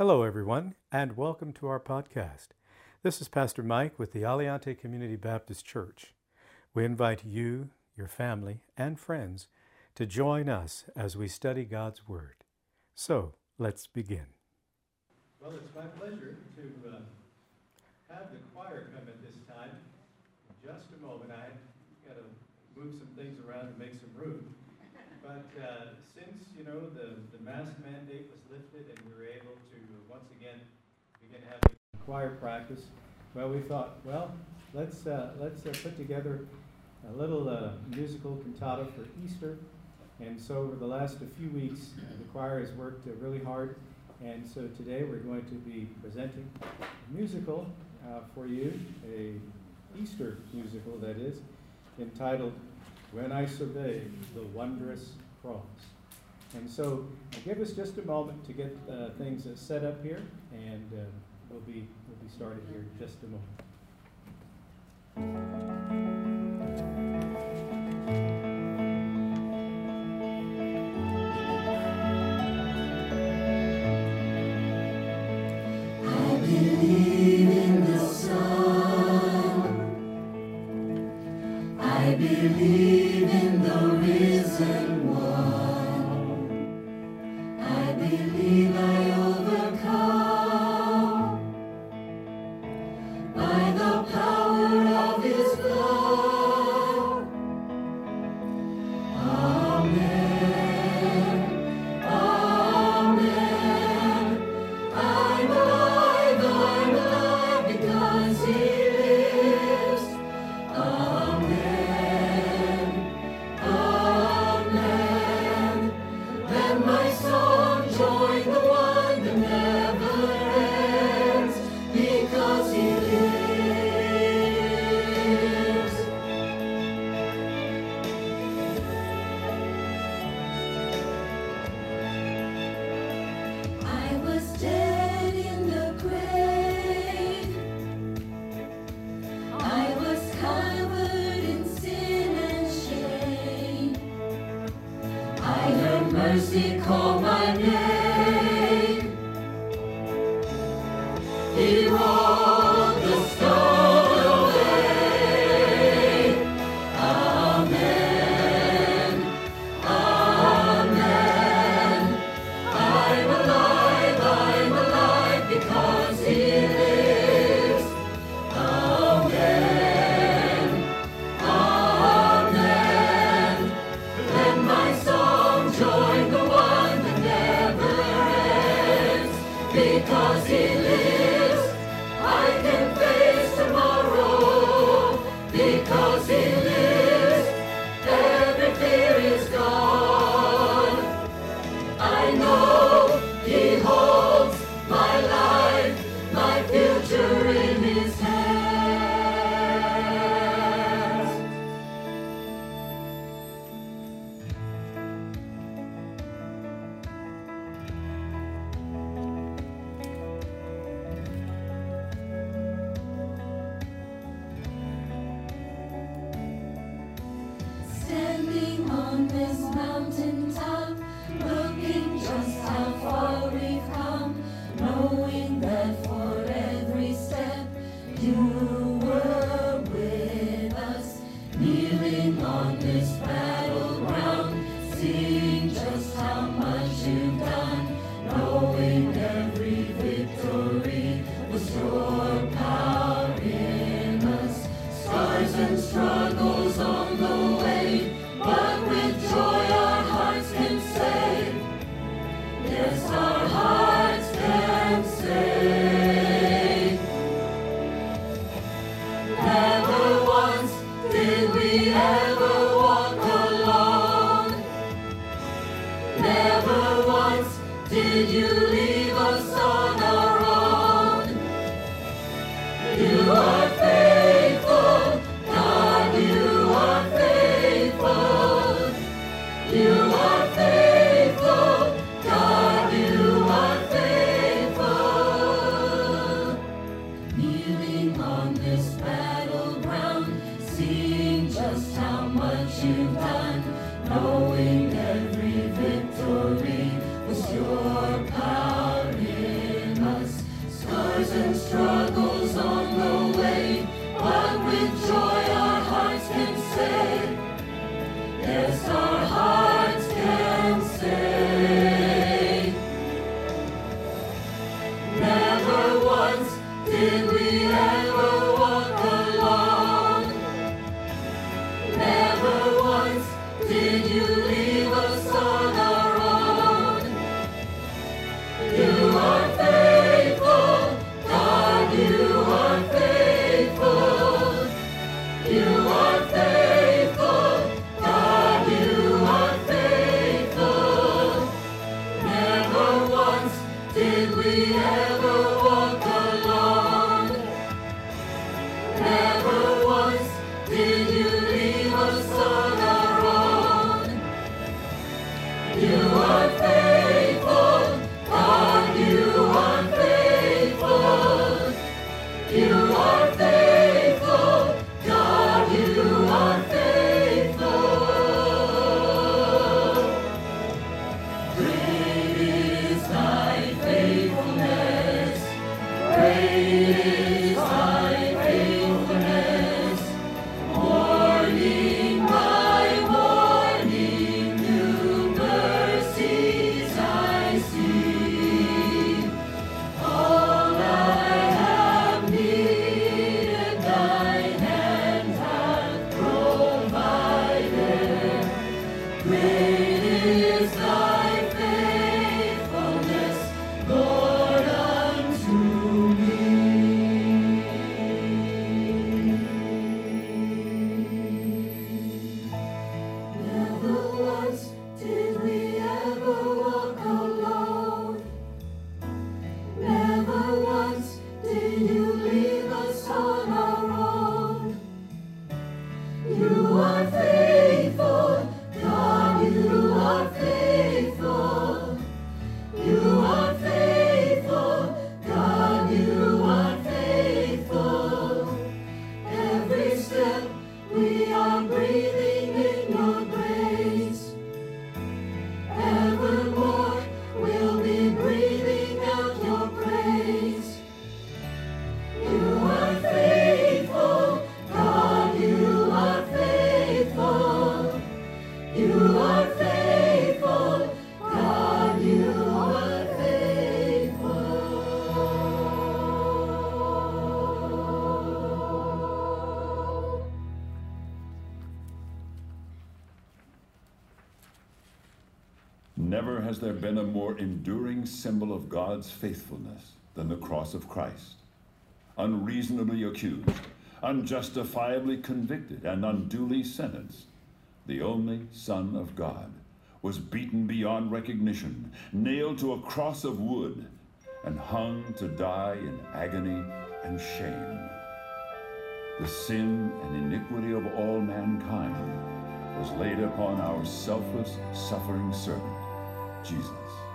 Hello, everyone, and welcome to our podcast. This is Pastor Mike with the Aliante Community Baptist Church. We invite you, your family, and friends to join us as we study God's Word. So, let's begin. Well, it's my pleasure to uh, have the choir come at this time. In just a moment, I got to move some things around to make some room. But uh, since, you know, the, the mask mandate was lifted and we were able to once again begin having choir practice, well, we thought, well, let's, uh, let's uh, put together a little uh, musical cantata for Easter. And so over the last few weeks, the choir has worked uh, really hard. And so today we're going to be presenting a musical uh, for you, a Easter musical that is, entitled When I Survey the Wondrous Cross. And so give us just a moment to get uh, things set up here, and uh, we'll be we'll be started here in just a moment. Has there been a more enduring symbol of God's faithfulness than the cross of Christ. Unreasonably accused, unjustifiably convicted, and unduly sentenced, the only Son of God was beaten beyond recognition, nailed to a cross of wood, and hung to die in agony and shame. The sin and iniquity of all mankind was laid upon our selfless, suffering servant. Jesus.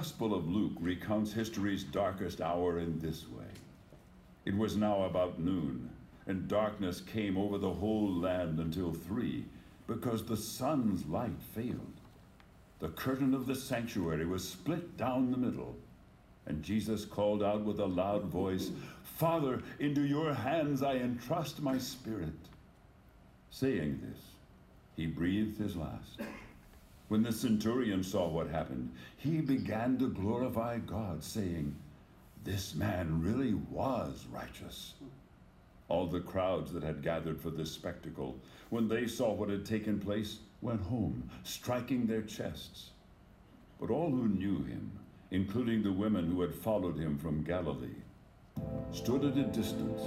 Gospel of Luke recounts history's darkest hour in this way. It was now about noon, and darkness came over the whole land until three, because the sun's light failed. The curtain of the sanctuary was split down the middle, and Jesus called out with a loud voice, Father, into your hands I entrust my spirit. Saying this, he breathed his last. When the centurion saw what happened, he began to glorify God, saying, This man really was righteous. All the crowds that had gathered for this spectacle, when they saw what had taken place, went home, striking their chests. But all who knew him, including the women who had followed him from Galilee, stood at a distance,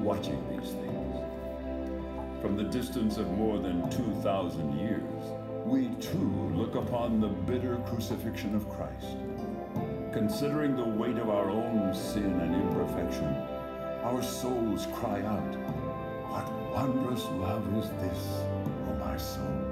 watching these things. From the distance of more than 2,000 years, we too look upon the bitter crucifixion of Christ. Considering the weight of our own sin and imperfection, our souls cry out, What wondrous love is this, O my soul?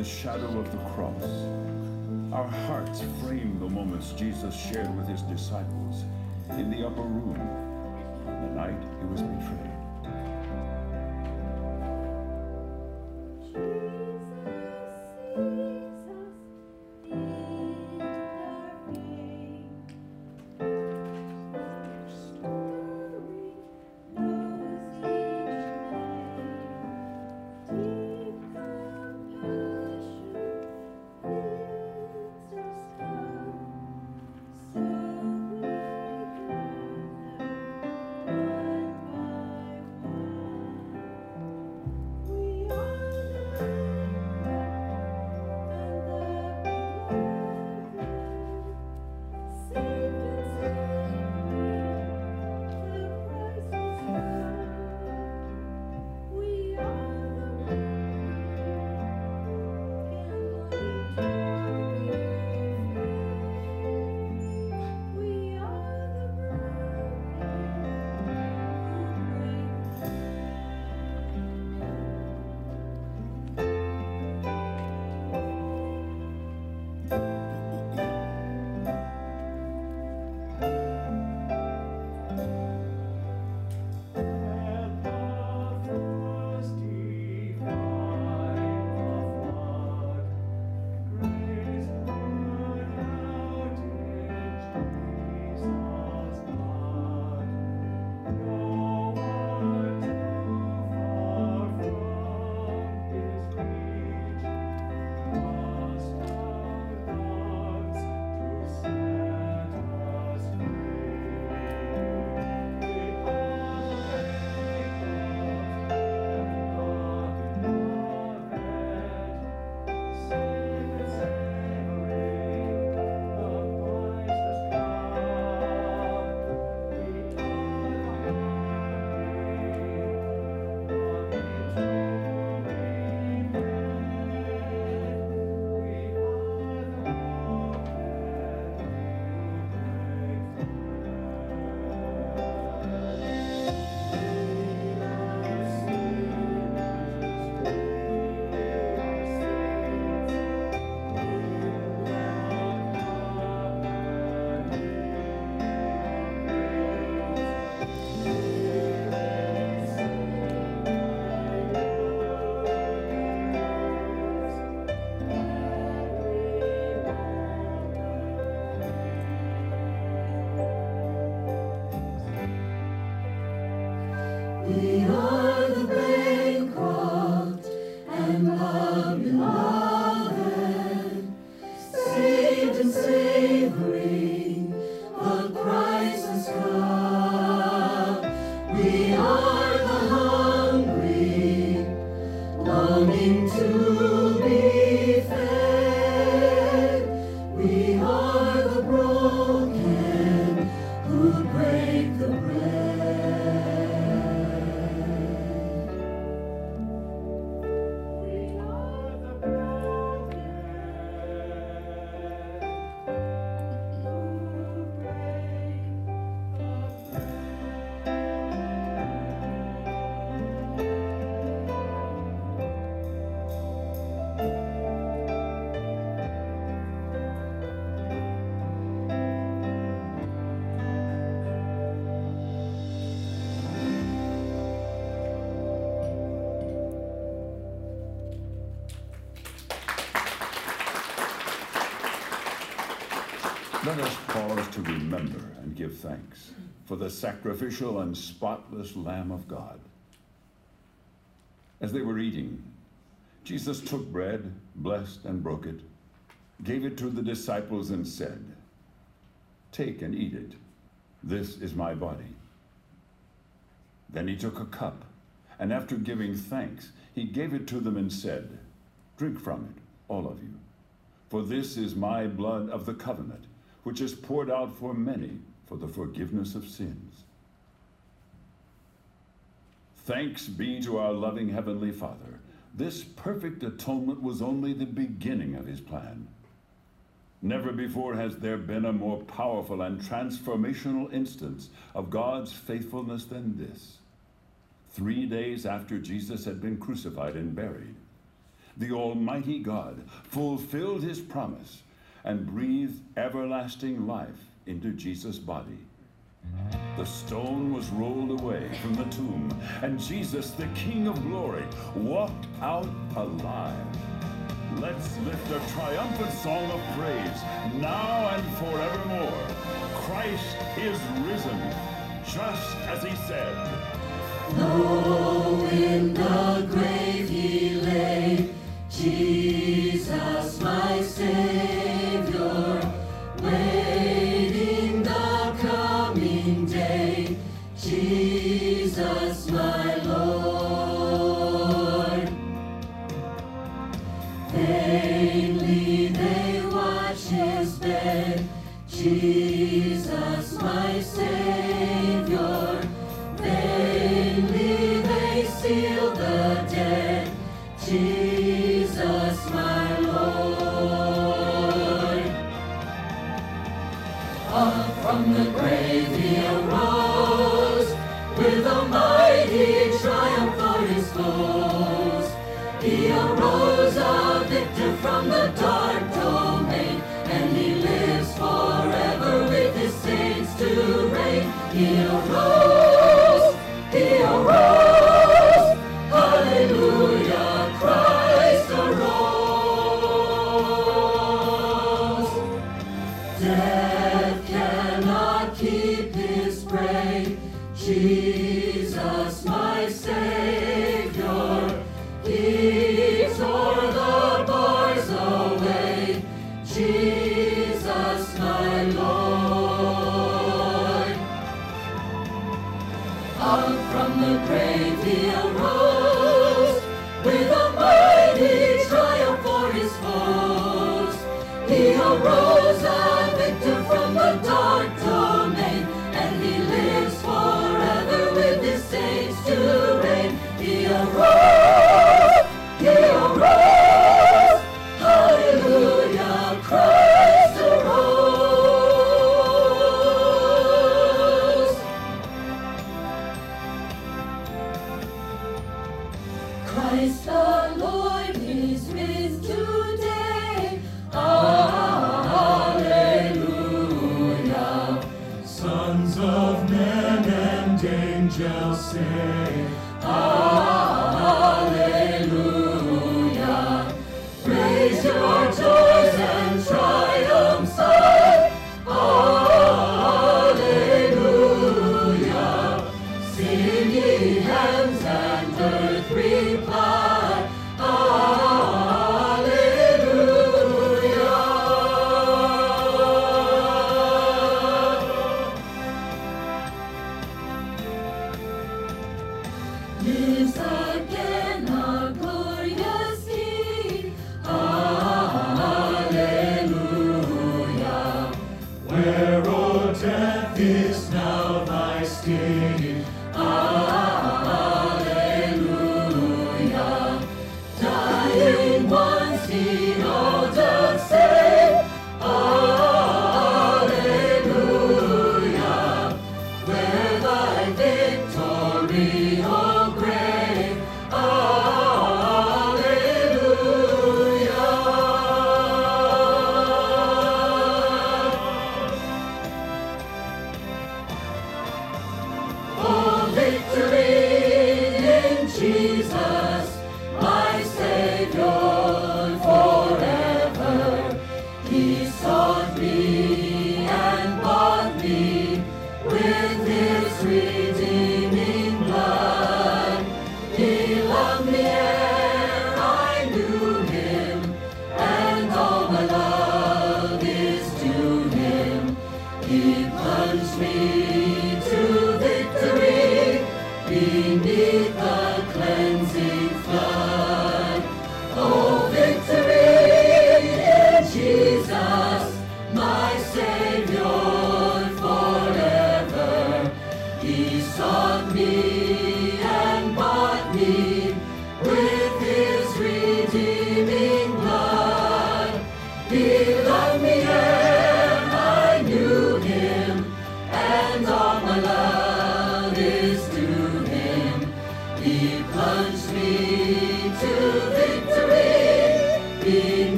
The shadow of the cross, our hearts frame the moments Jesus shared with his disciples in the upper room the night he was betrayed. To remember and give thanks for the sacrificial and spotless Lamb of God. As they were eating, Jesus took bread, blessed and broke it, gave it to the disciples, and said, Take and eat it. This is my body. Then he took a cup, and after giving thanks, he gave it to them and said, Drink from it, all of you. For this is my blood of the covenant, which is poured out for many for the forgiveness of sins. Thanks be to our loving Heavenly Father. This perfect atonement was only the beginning of his plan. Never before has there been a more powerful and transformational instance of God's faithfulness than this. Three days after Jesus had been crucified and buried, the Almighty God fulfilled his promise and breathed everlasting life into Jesus' body. The stone was rolled away from the tomb, and Jesus, the King of glory, walked out alive. Let's lift a triumphant song of praise now and forevermore. Christ is risen, just as he said. Low in the grave he He loved me